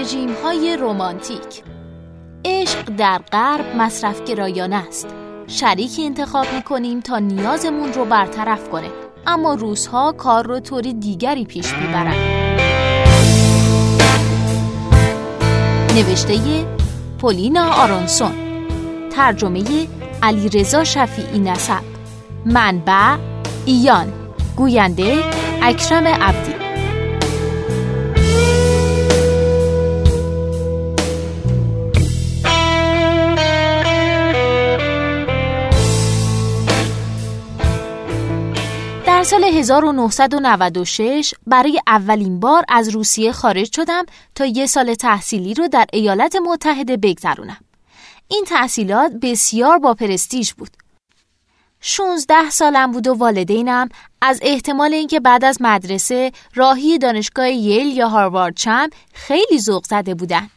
رژیم های رومانتیک عشق در غرب مصرف گرایانه است. شریکی انتخاب می‌کنیم تا نیازمون رو برطرف کنه. اما روزها کار رو طوری دیگری پیش می‌برن. نوشته پولینا آرونسون. ترجمه علی رضا شفیعی نسب. منبع ایان. گوینده اکرم عبدی. سال 1996 برای اولین بار از روسیه خارج شدم تا یه سال تحصیلی رو در ایالات متحده بگذرونم. این تحصیلات بسیار با پرستیژ بود. 16 سالم بود و والدینم از احتمال اینکه بعد از مدرسه راهی دانشگاه ییل یا هاروارد چم خیلی ذوق زده بودن.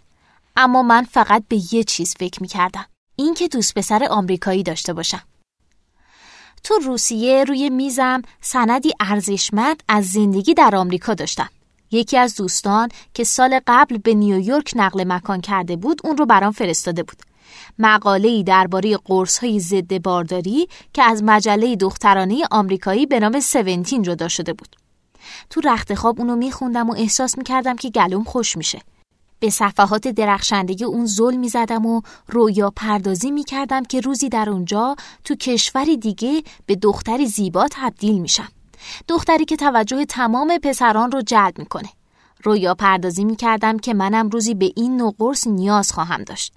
اما من فقط به یه چیز فکر می کردم. اینکه دوست پسر آمریکایی داشته باشم. تو روسیه روی میزم سندی ارزشمند از زندگی در آمریکا داشتم. یکی از دوستان که سال قبل به نیویورک نقل مکان کرده بود اون رو برام فرستاده بود. مقاله‌ای درباره قرص‌های ضد بارداری که از مجله دخترانه آمریکایی به نام 17 جدا شده بود. تو رخت خواب اونو میخوندم و احساس می‌کردم که گلوم خوش میشه. به صفحات درخشنده اون زل می زدم و رویا پردازی می کردم که روزی در اونجا تو کشوری دیگه به دختری زیبا تبدیل میشم. دختری که توجه تمام پسران رو جلب می‌کنه. رویا پردازی می کردم که منم روزی به این نوع قرص نیاز خواهم داشت.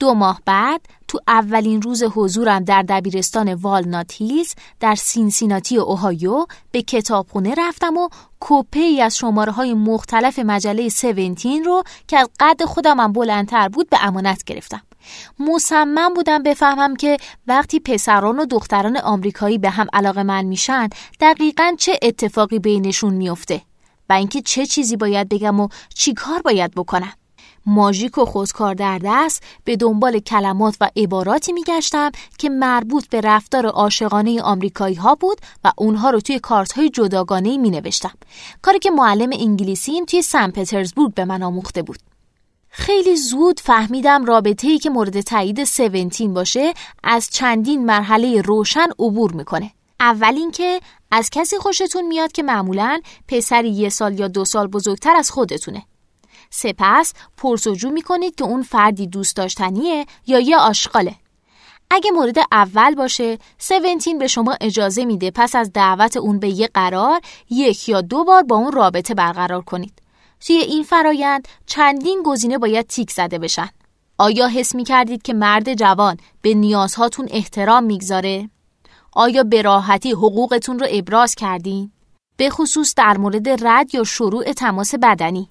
دو ماه بعد تو اولین روز حضورم در دبیرستان والنات هیلز در سینسیناتی اوهایو به کتابخونه رفتم و کپه ای از شماره های مختلف مجله 17 رو که از قد خودمم بلندتر بود به امانت گرفتم. مصمم بودم بفهمم که وقتی پسران و دختران آمریکایی به هم علاقه‌مند میشن دقیقا چه اتفاقی بینشون میفته و اینکه چه چیزی باید بگم و چی کار باید بکنم. ماژیک و خودکار در دست به دنبال کلمات و عباراتی میگشتم که مربوط به رفتار عاشقانه آمریکایی ها بود و اونها رو توی کارت های جداگانه می نوشتم کاری که معلم انگلیسیم توی سن پترزبورگ به من آموخته بود. خیلی زود فهمیدم رابطه ای که مورد تایید 17 باشه از چندین مرحله روشن عبور می‌کنه. اول اینکه از کسی خوشتون میاد که معمولا پسری یه سال یا دو سال بزرگتر از خودتونه. سپس پرسجو می‌کنید که اون فردی دوست داشتنیه یا یه آشغاله. اگه مورد اول باشه، 17 به شما اجازه میده پس از دعوت اون به یه قرار یک یا دو بار با اون رابطه برقرار کنید. توی این فرایند چندین گزینه باید تیک زده بشن. آیا حس می کردید که مرد جوان به نیازهاتون احترام می‌گذاره؟ آیا به راحتی حقوقتون رو ابراز کردین؟ به خصوص در مورد رد یا شروع تماس بدنی.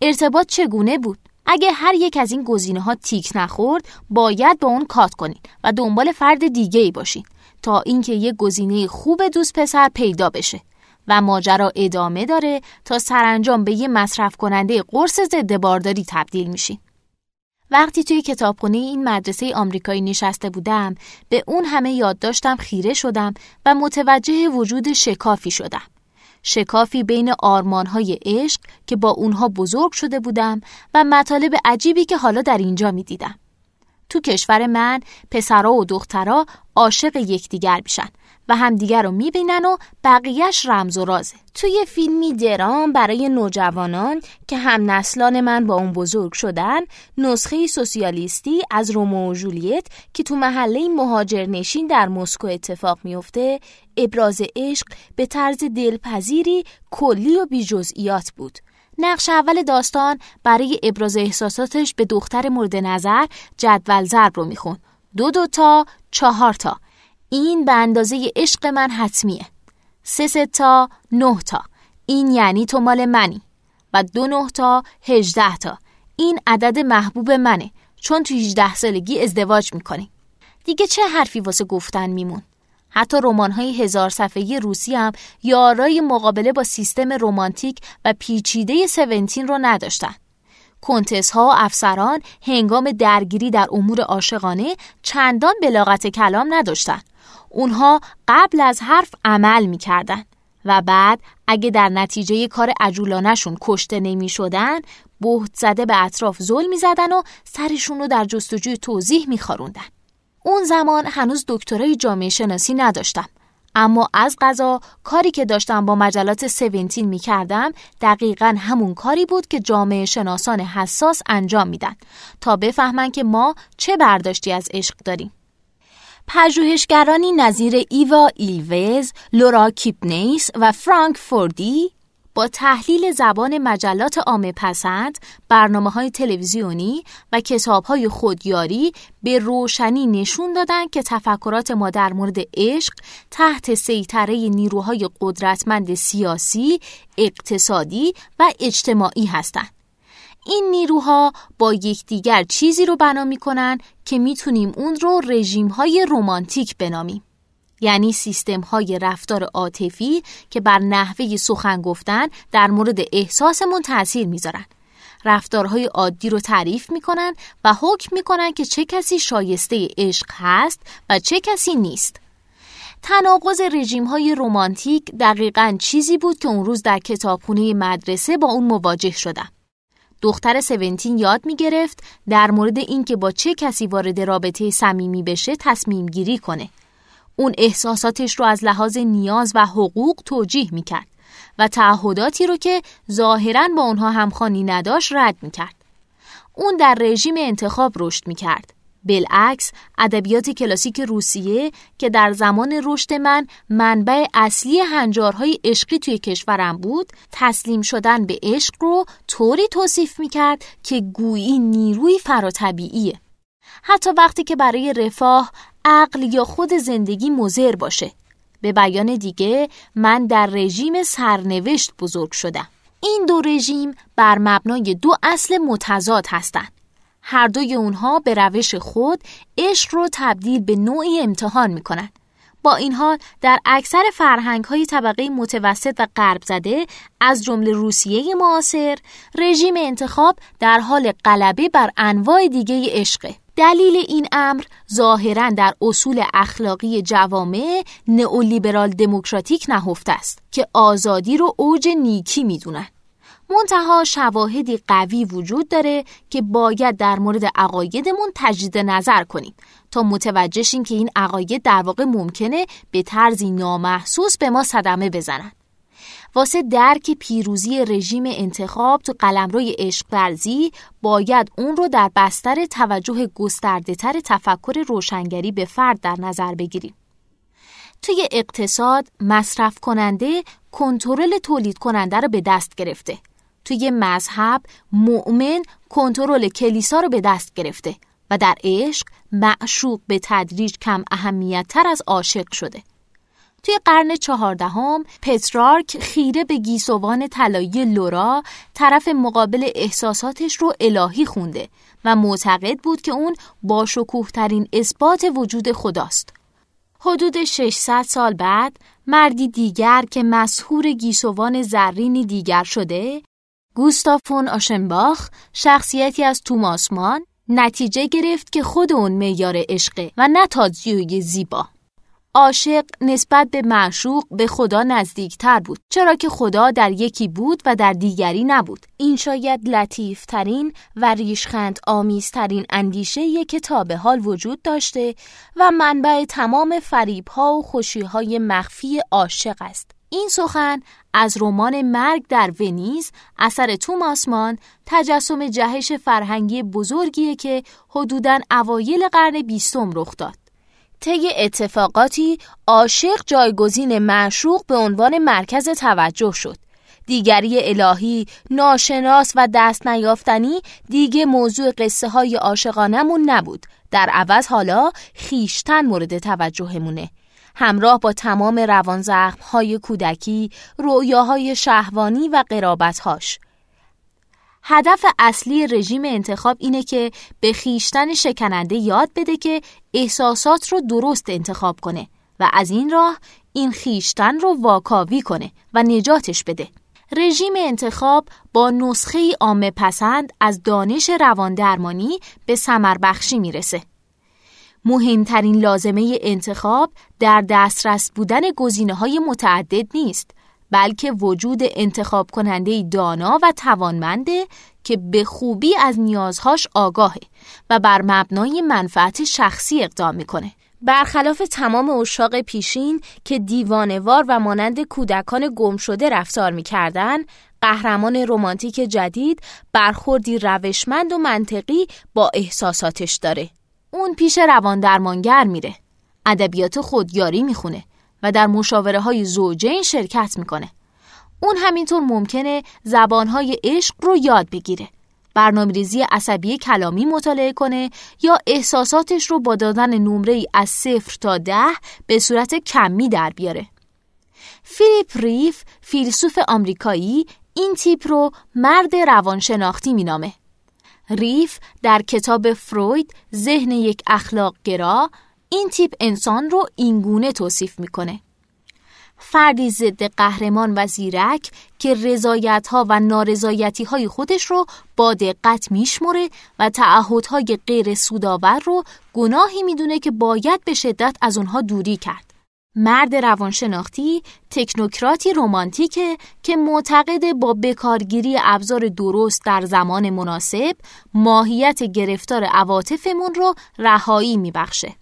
ارتباط چگونه بود؟ اگه هر یک از این گزینه ها تیک نخورد باید با اون کات کنین و دنبال فرد دیگه ای باشین تا اینکه یک گزینه خوب دوست پسر پیدا بشه و ماجرا ادامه داره تا سرانجام به یه مصرف کننده قرص ضد بارداری تبدیل میشین. وقتی توی کتابخونه این مدرسه آمریکایی نشسته بودم به اون همه یادداشتم خیره شدم و متوجه وجود شکافی شدم. شکافی بین آرمانهای عشق که با اونها بزرگ شده بودم و مطالب عجیبی که حالا در اینجا می دیدم. تو کشور من پسرا و دخترا عاشق یکدیگر میشن و همدیگر رو می‌بینن و بقیهش رمز و رازه. توی فیلمی درام برای نوجوانان که هم نسلان من با اون بزرگ شدن نسخه سوسیالیستی از رومو و جولیت که تو محله مهاجرنشین در مسکو اتفاق میفته ابراز عشق به طرز دلپذیری کلی و بی جزئیات بود. نقش اول داستان برای ابراز احساساتش به دختر مورد نظر جدول ضرب رو میخون دو دو تا چهار تا. این به اندازه عشق من حتمیه. سه سه تا نه تا. این یعنی تو مال منی. و دو نه تا هجده تا. این عدد محبوب منه. چون تو 18 سالگی ازدواج می‌کنی. دیگه چه حرفی واسه گفتن میمون؟ حتی رمان های هزار صفحه روسی هم یارای مقابله با سیستم رومانتیک و پیچیده سونتین رو نداشتن. کنتس ها و افسران هنگام درگیری در امور عاشقانه چندان بلاغت کلام نداشتند. اونها قبل از حرف عمل می‌کردن و بعد اگه در نتیجه کار عجولانشون کشته نمی شدن بهت زده به اطراف زل می زدن و سرشون رو در جستجوی توضیح می خاروندن. اون زمان هنوز دکترای جامعه شناسی نداشتم اما از غذا کاری که داشتم با مجلات 17 می کردم دقیقا همون کاری بود که جامعه شناسان حساس انجام میدن تا بفهمن که ما چه برداشتی از عشق داریم. پژوهشگرانی نظیر ایوا ایلوز، لورا کیپنیس و فرانک فوردی با تحلیل زبان مجلات عامه پسند، برنامه های تلویزیونی و کتاب های خودیاری به روشنی نشون دادند که تفکرات ما در مورد عشق تحت سیطره نیروهای قدرتمند سیاسی، اقتصادی و اجتماعی هستند. این نیروها با یکدیگر چیزی رو بنا می‌کنن که می‌تونیم اون رو رژیم های رومانتیک بنامیم. یعنی سیستم های رفتار عاطفی که بر نحوه سخن گفتن در مورد احساسمون تاثیر می‌ذارن. رفتارهای عادی رو تعریف می‌کنن و حکم می‌کنن که چه کسی شایسته عشق هست و چه کسی نیست. تناقض رژیم های رومانتیک دقیقا چیزی بود که اون روز در کتابخونه مدرسه با اون مواجه شدم. دختر سونتین یاد می گرفت در مورد اینکه با چه کسی وارد رابطه صمیمی بشه تصمیم گیری کنه. اون احساساتش رو از لحاظ نیاز و حقوق توجیه می کرد و تعهداتی رو که ظاهرا با اونها همخوانی نداشت رد می کرد. اون در رژیم انتخاب رشد می کرد. بالعکس ادبیات کلاسیک روسیه که در زمان رشد من منبع اصلی هنجارهای عشقی توی کشورم بود تسلیم شدن به عشق رو طوری توصیف می‌کرد که گویی نیروی فراتبیعیه. حتی وقتی که برای رفاه عقل یا خود زندگی مزر باشه. به بیان دیگه من در رژیم سرنوشت بزرگ شدم. این دو رژیم بر مبنای دو اصل متضاد هستند. هر دوی اونها به روش خود عشق رو تبدیل به نوعی امتحان می‌کنن. با این حال در اکثر فرهنگ های طبقه متوسط و غرب زده از جمله روسیه معاصر رژیم انتخاب در حال غلبه بر انواع دیگه عشقه. دلیل این امر ظاهرا در اصول اخلاقی جوامع نئولیبرال دموکراتیک نهفته است که آزادی رو اوج نیکی می‌دونن. منتها شواهدی قوی وجود داره که باید در مورد عقایدمون تجدید نظر کنیم تا متوجه شیم که این عقاید در واقع ممکنه به طرزی نامحسوس به ما صدمه بزنن. واسه درک پیروزی رژیم انتخاب تو قلمروی عشق ورزی باید اون رو در بستر توجه گسترده تر تفکر روشنگری به فرد در نظر بگیریم. توی اقتصاد مصرف کننده کنترل تولید کننده رو به دست گرفته توی مذهب مؤمن کنترل کلیسا رو به دست گرفته و در عشق معشوق به تدریج کم اهمیت تر از عاشق شده. توی قرن چهاردهم پترارک خیره به گیسوان طلایی لورا طرف مقابل احساساتش رو الهی خونده و معتقد بود که اون با ترین اثبات وجود خداست. حدود 600 سال بعد مردی دیگر که مسهور گیسوان زرینی دیگر شده گوستافون آشنباخ شخصیتی از توماس مان نتیجه گرفت که خود اون میار عشقه و نه تازیوی زیبا. عاشق نسبت به معشوق به خدا نزدیکتر بود چرا که خدا در یکی بود و در دیگری نبود این شاید لطیف ترین و ریشخند آمیزترین اندیشه که تا به حال وجود داشته و منبع تمام فریب ها و خوشی های مخفی عاشق است این سخن از رمان مرگ در ونیز اثر توماسمان تجسم جهش فرهنگی بزرگیه که حدوداً اوایل قرن بیستم رخ داد. طی اتفاقاتی عاشق جایگزین معشوق به عنوان مرکز توجه شد. دیگری الهی، ناشناس و دست نیافتنی دیگه موضوع قصه های عاشقانمون نبود. در عوض حالا خیشتن مورد توجهمونه. همراه با تمام روانزخم های کودکی، رویاهای شهوانی و قرابتهاش. هدف اصلی رژیم انتخاب اینه که به خیشتن شکننده یاد بده که احساسات رو درست انتخاب کنه و از این راه این خیشتن رو واکاوی کنه و نجاتش بده. رژیم انتخاب با نسخه عامه پسند از دانش رواندرمانی به سمر بخشی می‌رسه. مهمترین لازمه انتخاب در دسترس بودن گزینه های متعدد نیست بلکه وجود انتخاب کننده دانا و توانمنده که به خوبی از نیازهاش آگاهه و بر مبنای منفعت شخصی اقدام می‌کنه. برخلاف تمام اشاق پیشین که دیوانوار و مانند کودکان گم شده رفتار می‌کردن، قهرمان رمانتیک جدید برخوردی روشمند و منطقی با احساساتش داره. اون پیش روان درمانگر میره. ادبیات خودیاری می‌خونه و در مشاوره های زوجین شرکت می‌کنه. اون همینطور ممکنه زبانهای عشق رو یاد بگیره. برنامه ریزی عصبی کلامی مطالعه کنه یا احساساتش رو با دادن نمره ای از صفر تا ده به صورت کمی در بیاره. فیلیپ ریف فیلسوف آمریکایی این تیپ رو مرد روانشناختی مینامه. ریف در کتاب فروید ذهن یک اخلاق گرا این تیپ انسان رو اینگونه توصیف می‌کنه. فردی ضد قهرمان و زیرک که رضایت ها و نارضایتی های خودش رو با دقت میشمره و تعهدهای غیر سودآور رو گناهی می‌دونه که باید به شدت از اونها دوری کرد. مرد روانشناختی تکنوکراتی رومانتیکه که معتقد با بکارگیری ابزار درست در زمان مناسب ماهیت گرفتار عواطفمون رو رهایی میبخشه.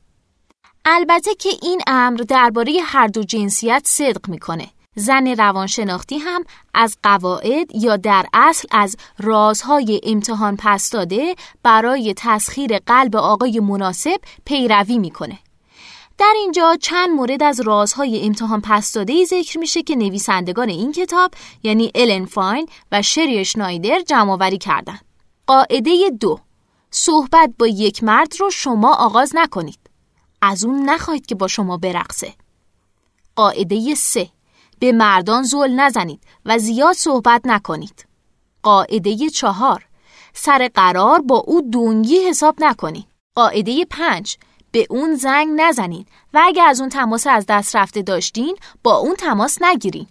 البته که این امر درباره هر دو جنسیت صدق می‌کنه. زن روانشناختی هم از قواعد یا در اصل از رازهای امتحان پس داده برای تسخیر قلب آقای مناسب پیروی می‌کنه. در اینجا چند مورد از رازهای امتحان پس داده ذکر میشه که نویسندگان این کتاب یعنی الن فاین و شری شنایدر جمعآوری کردند. قاعده دو صحبت با یک مرد رو شما آغاز نکنید. از اون نخواهید که با شما برقصه. قاعده سه به مردان زول نزنید و زیاد صحبت نکنید. قاعده چهار سر قرار با او دونگی حساب نکنید. قاعده پنج به اون زنگ نزنید و اگه از اون تماس از دست رفته داشتین با اون تماس نگیرین.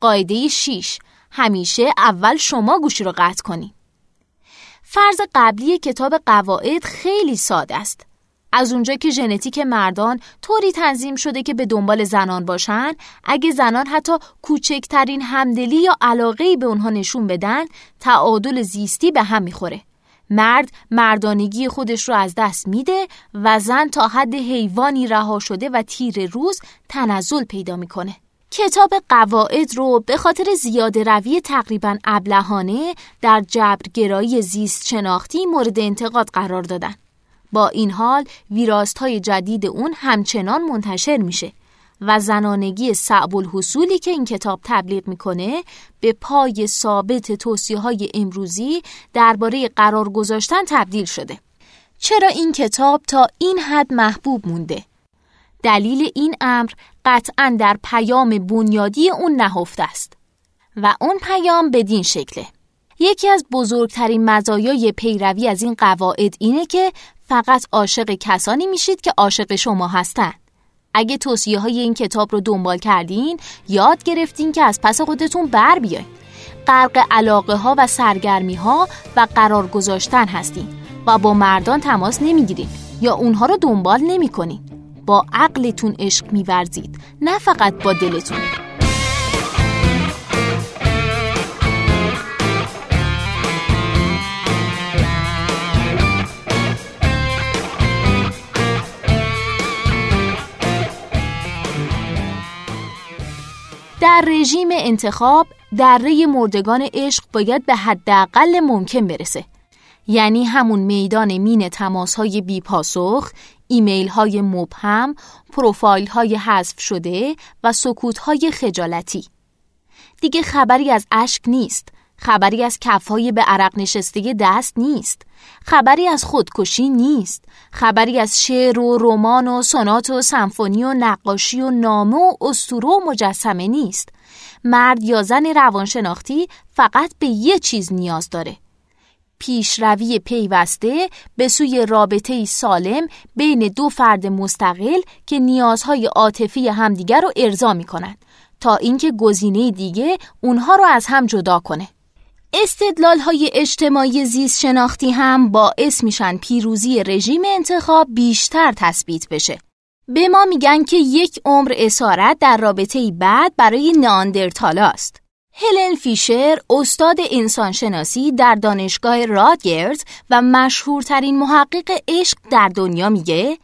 قاعده 6 همیشه اول شما گوشی رو قطع کنید. فرض قبلی کتاب قواعد خیلی ساده است. از اونجا که ژنتیک مردان طوری تنظیم شده که به دنبال زنان باشن اگه زنان حتی کوچکترین همدلی یا علاقه به اونها نشون بدن تعادل زیستی به هم می‌خوره مرد مردانگی خودش رو از دست میده و زن تا حد حیوانی رها شده و تیر روز تنزل پیدا می‌کنه کتاب قواعد رو به خاطر زیاده روی تقریبا ابلهانه در جبرگرایی زیست شناختی مورد انتقاد قرار دادن. با این حال ویراست های جدید اون همچنان منتشر میشه و زنانگی صعب الحصولی که این کتاب تبلیغ می‌کنه به پای ثابت توصیه های امروزی درباره قرار گذاشتن تبدیل شده. چرا این کتاب تا این حد محبوب مونده؟ دلیل این امر قطعا در پیام بنیادی اون نهفته است و اون پیام بدین شکله. یکی از بزرگترین مزایای پیروی از این قواعد اینه که فقط عاشق کسانی میشید که عاشق شما هستند. اگه توصیه های این کتاب رو دنبال کردین یاد گرفتین که از پس خودتون بر بیاین. غرق علاقه ها و سرگرمی ها و قرار گذاشتن هستین و با مردان تماس نمی‌گیرین یا اونها رو دنبال نمی‌کنین. با عقلتون عشق میورزید نه فقط با دلتون. در رژیم انتخاب دره مردگان عشق باید به حداقل ممکن برسه یعنی همون میدان مین تماس های بی پاسخ، ایمیل های مبهم، پروفایل های حذف شده و سکوت های خجالتی. دیگه خبری از اشک نیست، خبری از کفهای به عرق نشسته دست نیست. خبری از خودکشی نیست. خبری از شعر و رمان و سونات و سمفونی و نقاشی و نامه و اسطوره و مجسمه نیست. مرد یا زن روانشناختی فقط به یه چیز نیاز داره. پیشروی پیوسته به سوی رابطه سالم بین دو فرد مستقل که نیازهای عاطفی همدیگر رو ارضا می‌کنند تا اینکه گزینه دیگه اونها رو از هم جدا کنه. استدلال های اجتماعی زیست شناختی هم باعث میشن پیروزی رژیم انتخاب بیشتر تثبیت بشه. به ما میگن که یک عمر اسارت در رابطه بعد برای است. هلن فیشر استاد انسانشناسی در دانشگاه رادگرز و مشهورترین محقق عشق در دنیا میگه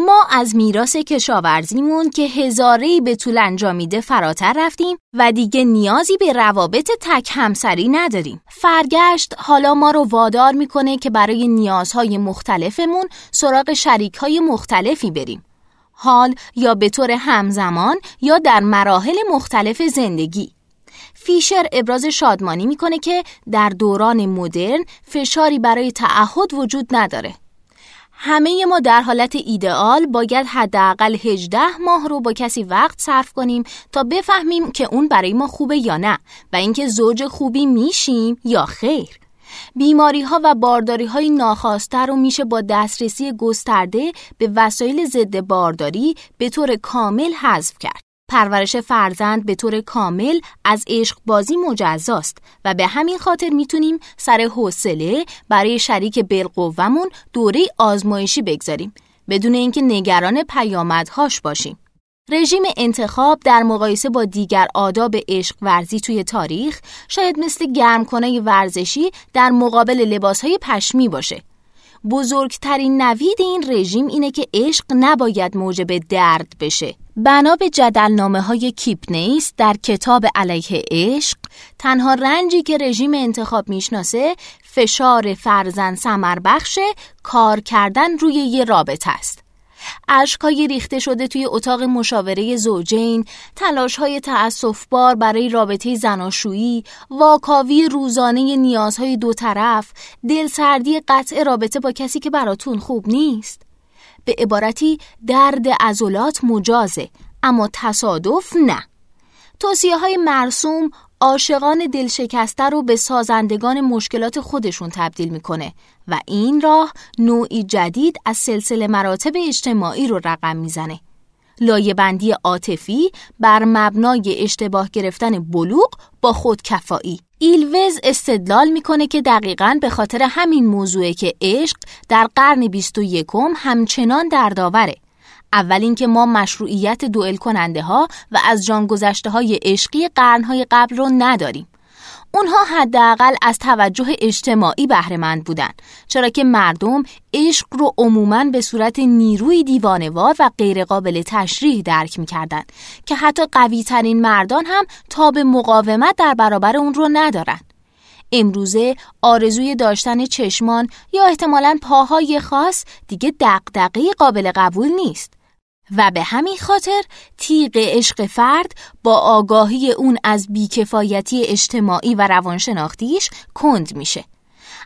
ما از میراث کشاورزیمون که هزارهی به طول انجامیده فراتر رفتیم و دیگه نیازی به روابط تک همسری نداریم. فرگشت حالا ما رو وادار می‌کنه که برای نیازهای مختلفمون سراغ شریکهای مختلفی بریم. حال یا به طور همزمان یا در مراحل مختلف زندگی. فیشر ابراز شادمانی می‌کنه که در دوران مدرن فشاری برای تعهد وجود نداره. همه ما در حالت ایدئال باید حداقل 18 ماه رو با کسی وقت صرف کنیم تا بفهمیم که اون برای ما خوبه یا نه و اینکه زوج خوبی میشیم یا خیر. بیماری ها و بارداری های ناخواسته رو میشه با دسترسی گسترده به وسایل ضد بارداری به طور کامل حذف کرد. پرورش فرزند به طور کامل از عشق بازی مجزاست و به همین خاطر می‌تونیم سر حوصله برای شریک بالقوهمون دوره آزمایشی بگذاریم بدون اینکه نگران پیامدهاش باشیم. رژیم انتخاب در مقایسه با دیگر آداب عشق ورزی توی تاریخ شاید مثل گرم کنه ورزشی در مقابل لباسهای پشمی باشه. بزرگترین نوید این رژیم اینه که عشق نباید موجب درد بشه. بنا به جدلنامه های کیپنیس در کتاب علیه عشق تنها رنجی که رژیم انتخاب می‌شناسه فشار فرزن سمر بخش کار کردن روی یه رابطه است. اشکای ریخته شده توی اتاق مشاوره زوجین، تلاش های بار برای رابطه زناشویی، واکاوی روزانه نیازهای دو طرف، دلسردی قطع رابطه با کسی که براتون خوب نیست. به عبارتی درد عضلات مجازه اما تصادف نه. توصیه های مرسوم عاشقان دلشکسته رو به سازندگان مشکلات خودشون تبدیل می‌کنه و این راه نوعی جدید از سلسله مراتب اجتماعی رو رقم می‌زنه. لایبندی عاطفی بر مبنای اشتباه گرفتن بلوغ با خودکفایی. ایلوز استدلال می‌کنه که دقیقا به خاطر همین موضوعه که عشق در قرن 21 همچنان دردآوره. اول اینکه ما مشروعیت دوئل کننده ها و از جان گذشته های عشقی قرنهای قبل رو نداریم. اونها حداقل از توجه اجتماعی بهرهمند بودن چرا که مردم عشق رو عموماً به صورت نیروی دیوانوار و غیرقابل تشریح درک می‌کردن که حتی قوی ترین مردان هم تاب مقاومت در برابر اون رو ندارن. امروزه آرزوی داشتن چشمان یا احتمالاً پاهای خاص دیگه دقدقه قابل قبول نیست. و به همین خاطر تیغ عشق فرد با آگاهی اون از بیکفایتی اجتماعی و روانشناختیش کند میشه.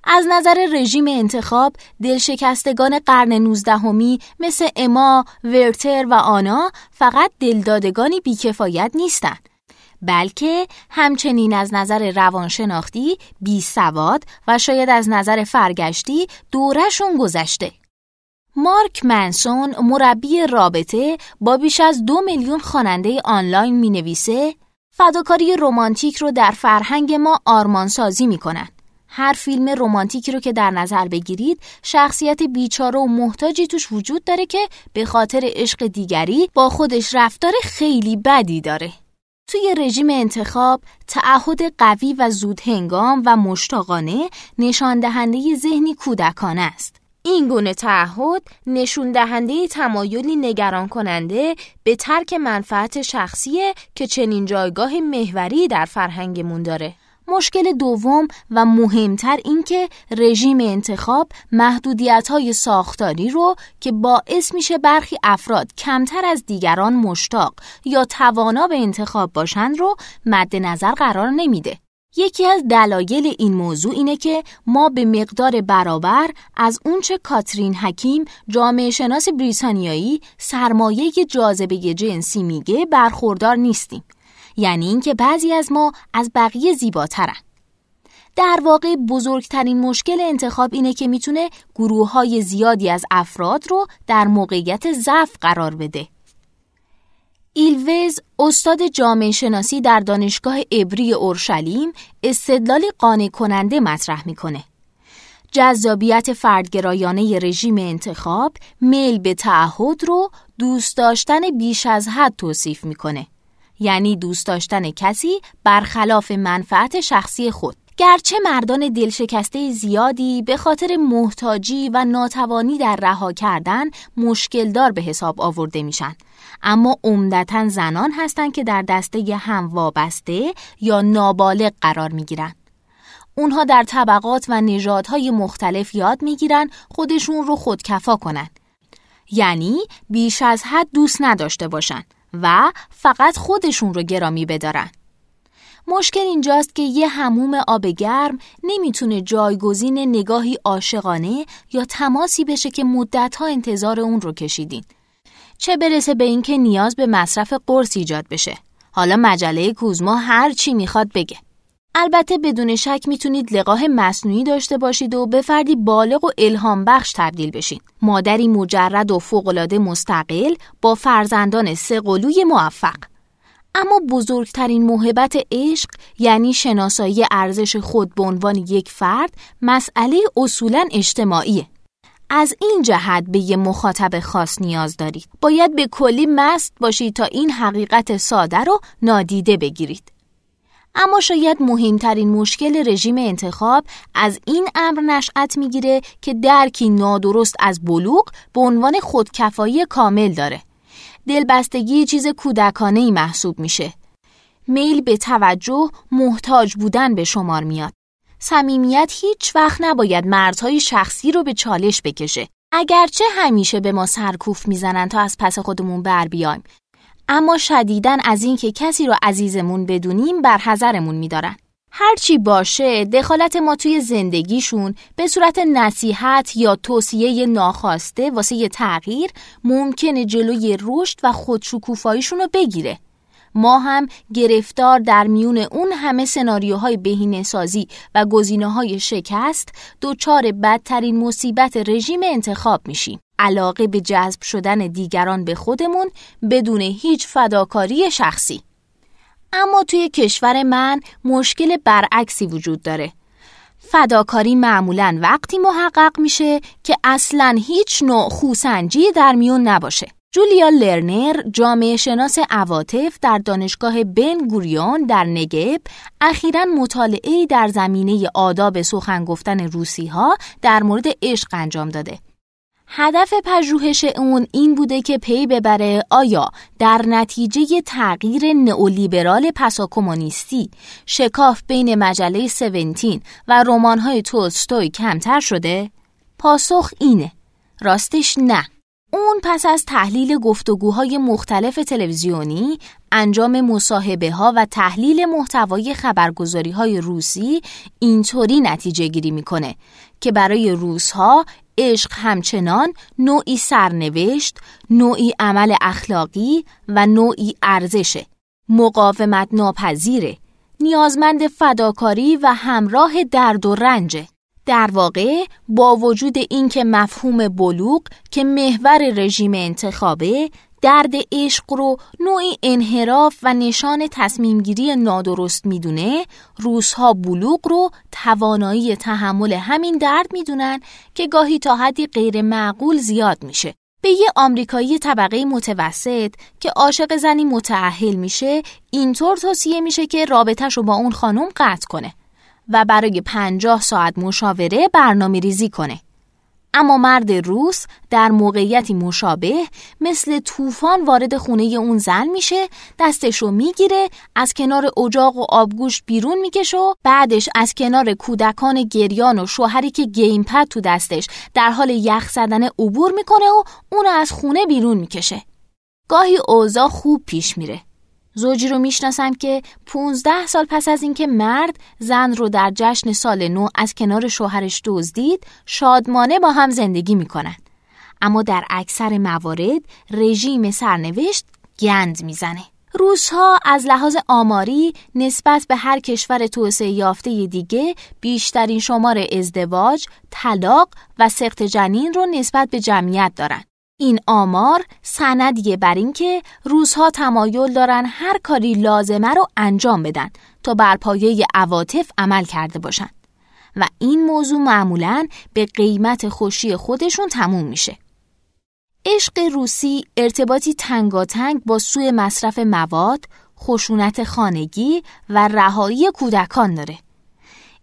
از نظر رژیم انتخاب دلشکستگان قرن نوزدهمی مثل اما، ورتر و آنا فقط دلدادگانی بیکفایت نیستند. بلکه همچنین از نظر روانشناختی بی سواد و شاید از نظر فرگشتی دورشون گذشته. مارک منسون مربی رابطه با بیش از دو میلیون خواننده آنلاین می نویسه فداکاری رمانتیک رو در فرهنگ ما آرمانسازی می کنن. هر فیلم رمانتیکی رو که در نظر بگیرید شخصیت بیچاره و محتاجی توش وجود داره که به خاطر عشق دیگری با خودش رفتار خیلی بدی داره. توی رژیم انتخاب تعهد قوی و زود هنگام و مشتاقانه نشان دهنده ذهنی کودکانه است. این گونه تعهد نشون دهنده تمایلی نگران کننده به ترک منفعت شخصیه که چنین جایگاه محوری در فرهنگمون داره. مشکل دوم و مهمتر این که رژیم انتخاب محدودیت های ساختاری رو که باعث میشه برخی افراد کمتر از دیگران مشتاق یا توانا به انتخاب باشند رو مد نظر قرار نمیده. یکی از دلایل این موضوع اینه که ما به مقدار برابر از اونچه کاترین حکیم جامعه شناس بریتانیایی سرمایه جاذبه جنسی میگه برخوردار نیستیم. یعنی اینکه بعضی از ما از بقیه زیباترن. در واقع بزرگترین مشکل انتخاب اینه که می‌تونه گروه های زیادی از افراد رو در موقعیت ضعف قرار بده. ایلوز استاد جامعه شناسی در دانشگاه عبری اورشلیم استدلالی قانع کننده مطرح می‌کنه. جذابیت فردگرایانه رژیم انتخاب میل به تعهد رو دوست داشتن بیش از حد توصیف می‌کنه. یعنی دوست داشتن کسی برخلاف منفعت شخصی خود. گرچه مردان دلشکسته زیادی به خاطر محتاجی و ناتوانی در رها کردن مشکلدار به حساب آورده میشن اما عمدتا زنان هستند که در دسته هم وابسته یا نابالغ قرار می‌گیرن اونها در طبقات و نژادهای مختلف یاد می‌گیرن خودشون رو خودکفا کنن یعنی بیش از حد دوست نداشته باشن و فقط خودشون رو گرامی بدارن. مشکل اینجاست که یه هموم آب گرم نمی‌تونه جایگزین نگاهی عاشقانه یا تماسی بشه که مدتها انتظار اون رو کشیدین. چه برسه به اینکه نیاز به مصرف قرص ایجاد بشه. حالا مجله کوزما هر چی می‌خواد بگه. البته بدون شک می‌تونید لقاه مصنوعی داشته باشید و به فردی بالغ و الهام بخش تبدیل بشین. مادری مجرد و فوقالعاده مستقل با فرزندان سقلوی موفق. اما بزرگترین محبت عشق یعنی شناسایی ارزش خود به عنوان یک فرد مسئله اصولا اجتماعیه. از این جهت به یه مخاطب خاص نیاز دارید. باید به کلی مست باشید تا این حقیقت ساده رو نادیده بگیرید. اما شاید مهمترین مشکل رژیم انتخاب از این امر نشأت می‌گیره که درکی نادرست از بلوغ به عنوان خودکفایی کامل داره. دلبستگی چیز کودکانه ای محسوب میشه. میل به توجه محتاج بودن به شمار میاد. صمیمیت هیچ وقت نباید مرزهای شخصی رو به چالش بکشه. اگرچه همیشه به ما سرکوف می‌زنن تا از پس خودمون بر بیایم. اما شدیدن از اینکه کسی رو عزیزمون بدونیم بر حذرمون میدارن. هرچی باشه دخالت ما توی زندگیشون به صورت نصیحت یا توصیه ناخواسته واسه تغییر ممکنه جلوی رشد و خودشکوفاییشون رو بگیره. ما هم گرفتار در میون اون همه سناریوهای بهینه سازی و گزینه های شکست دچار بدترین مصیبت رژیم انتخاب میشیم. علاقه به جذب شدن دیگران به خودمون بدون هیچ فداکاری شخصی. اما توی کشور من مشکل برعکسی وجود داره. فداکاری معمولا وقتی محقق میشه که اصلا هیچ نوع خوسنجی در میون نباشه. جولیا لرنر جامعه شناس عواطف در دانشگاه بن گوریون در نگب اخیرا مطالعه در زمینه آداب سخن گفتن روسی ها در مورد عشق انجام داده. هدف پژوهش اون این بوده که پی ببره آیا در نتیجه تغییر نئولیبرال پساکومونیستی شکاف بین مجله سونتین و رمان‌های تولستوی کمتر شده؟ پاسخ اینه راستش نه اون پس از تحلیل گفتگوهای مختلف تلویزیونی، انجام مصاحبه ها و تحلیل محتوای خبرگزاری های روسی اینطوری نتیجه گیری می‌کنه که برای روزها عشق همچنان نوعی سرنوشت، نوعی عمل اخلاقی و نوعی ارزشه. مقاومت ناپذیره. نیازمند فداکاری و همراه درد و رنجه. در واقع با وجود اینکه مفهوم بلوغ که محور رژیم انتخابه درد عشق رو نوعی انحراف و نشان تصمیمگیری نادرست می‌دونه روزها بلوغ رو توانایی تحمل همین درد می‌دونن که گاهی تا حدی غیر معقول زیاد میشه. به یه آمریکایی طبقه متوسط که عاشق زنی متعهل میشه اینطور توصیه میشه که رابطهش رو با اون خانم قطع کنه. و برای پنجاه ساعت مشاوره برنامه ریزی کنه. اما مرد روس در موقعیتی مشابه مثل طوفان وارد خونه اون زن میشه دستشو می‌گیره از کنار اجاق و آبگوش بیرون می‌کشه و بعدش از کنار کودکان گریان و شوهری که گیمپد تو دستش در حال یخ زدن عبور می‌کنه و اون از خونه بیرون می‌کشه گاهی اوضاع خوب پیش میره زوجی رو می‌شناسم که 15 سال پس از اینکه مرد زن رو در جشن سال نو از کنار شوهرش دزدید شادمانه با هم زندگی می‌کنن اما در اکثر موارد رژیم سرنوشت گند می‌زنه روزها از لحاظ آماری نسبت به هر کشور توسعه یافته دیگه بیشترین شمار ازدواج، طلاق و سخت جنین رو نسبت به جمعیت دارن. این آمار سندیه بر اینکه روزها تمایل دارن هر کاری لازمه رو انجام بدن تا بر پایه عواطف عمل کرده باشند. و این موضوع معمولا به قیمت خوشی خودشون تموم میشه. عشق روسی ارتباطی تنگاتنگ با سوی مصرف مواد، خشونت خانگی و رهایی کودکان داره.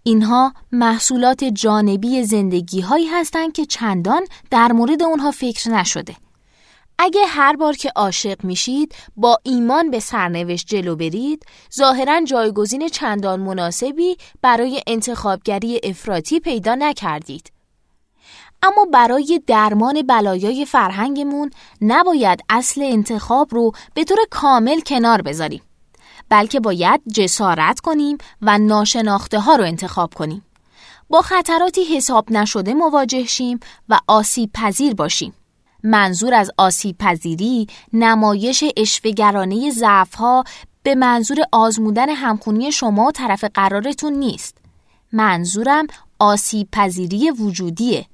اینها محصولات جانبی زندگی هایی هستند که چندان در مورد اونها فکر نشده. اگه هر بار که عاشق میشید با ایمان به سرنوشت جلو برید ظاهرا جایگزین چندان مناسبی برای انتخابگری افراطی پیدا نکردید اما برای درمان بلایای فرهنگمون نباید اصل انتخاب رو به طور کامل کنار بذاریم بلکه باید جسارت کنیم و ناشناخته ها رو انتخاب کنیم با خطراتی حساب نشده مواجه شیم و آسیب پذیر باشیم منظور از آسیب پذیری نمایش اشوگرانه ضعف ها به منظور آزمودن همخونی شما و طرف قرارتون نیست. منظورم آسیب پذیری وجودیه.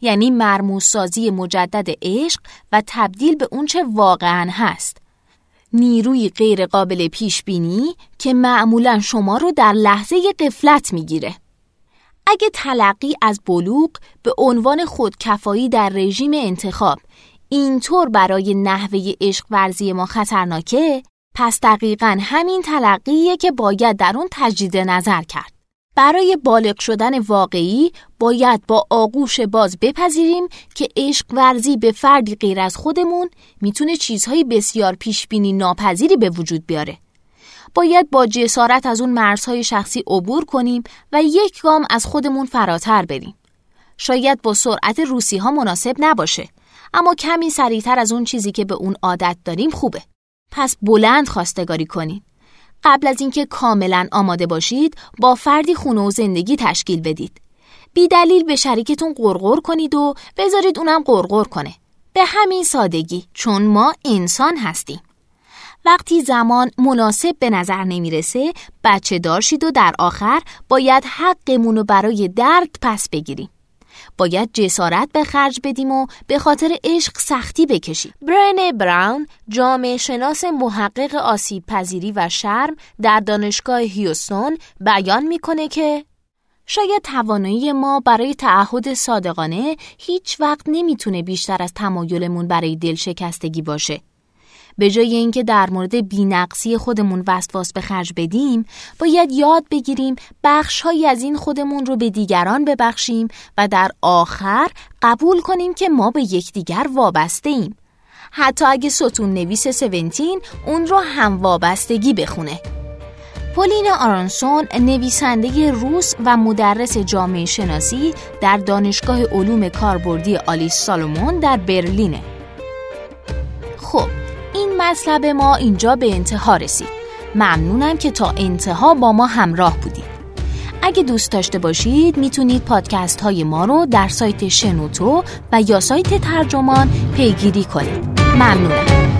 یعنی مرموزسازی مجدد عشق و تبدیل به اونچه واقعا هست. نیروی غیر قابل پیش بینی که معمولا شما رو در لحظه قفلت می‌گیره. اگه تلقی از بلوغ به عنوان خودکفایی در رژیم انتخاب اینطور برای نحوه عشق ورزی ما خطرناکه پس دقیقا همین تلقیه که باید در اون تجدید نظر کرد. برای بالغ شدن واقعی باید با آغوش باز بپذیریم که عشق ورزی به فردی غیر از خودمون می‌تونه چیزهای بسیار پیشبینی ناپذیری به وجود بیاره. باید با جسارت از اون مرزهای شخصی عبور کنیم و یک گام از خودمون فراتر بریم. شاید با سرعت روسی ها مناسب نباشه اما کمی سریعتر از اون چیزی که به اون عادت داریم خوبه. پس بلند خواستگاری کنید. قبل از اینکه کاملا آماده باشید با فردی خونه و زندگی تشکیل بدید. بی دلیل به شریکتون قرقر کنید و بذارید اونم قرقر کنه. به همین سادگی چون ما انسان هستیم. وقتی زمان مناسب به نظر نمی‌رسه بچه دارشید و در آخر باید حقمون رو برای درک پس بگیریم. باید جسارت به خرج بدیم و به خاطر عشق سختی بکشیم. برن براون جامعه شناس محقق آسیب پذیری و شرم در دانشگاه هیوستون بیان می‌کنه که شاید توانایی ما برای تعهد صادقانه هیچ وقت نمی‌تونه بیشتر از تمایلمون برای دل شکستگی باشه. به جای اینکه در مورد بینقصی خودمون وسواس به خرج بدیم باید یاد بگیریم بخشهایی از این خودمون رو به دیگران ببخشیم و در آخر قبول کنیم که ما به یکدیگر وابسته ایم حتی اگه ستون نویس سونتین اون رو هم وابستگی بخونه. پولین آرانسون نویسنده روس و مدرس جامعه شناسی در دانشگاه علوم کاربردی آلیس سالومون در برلینه. خب این مطلب ما اینجا به انتها رسید. ممنونم که تا انتها با ما همراه بودید. اگه دوست داشته باشید می‌تونید پادکست های ما رو در سایت شنوتو و یا سایت ترجمان پیگیری کنید. ممنونم.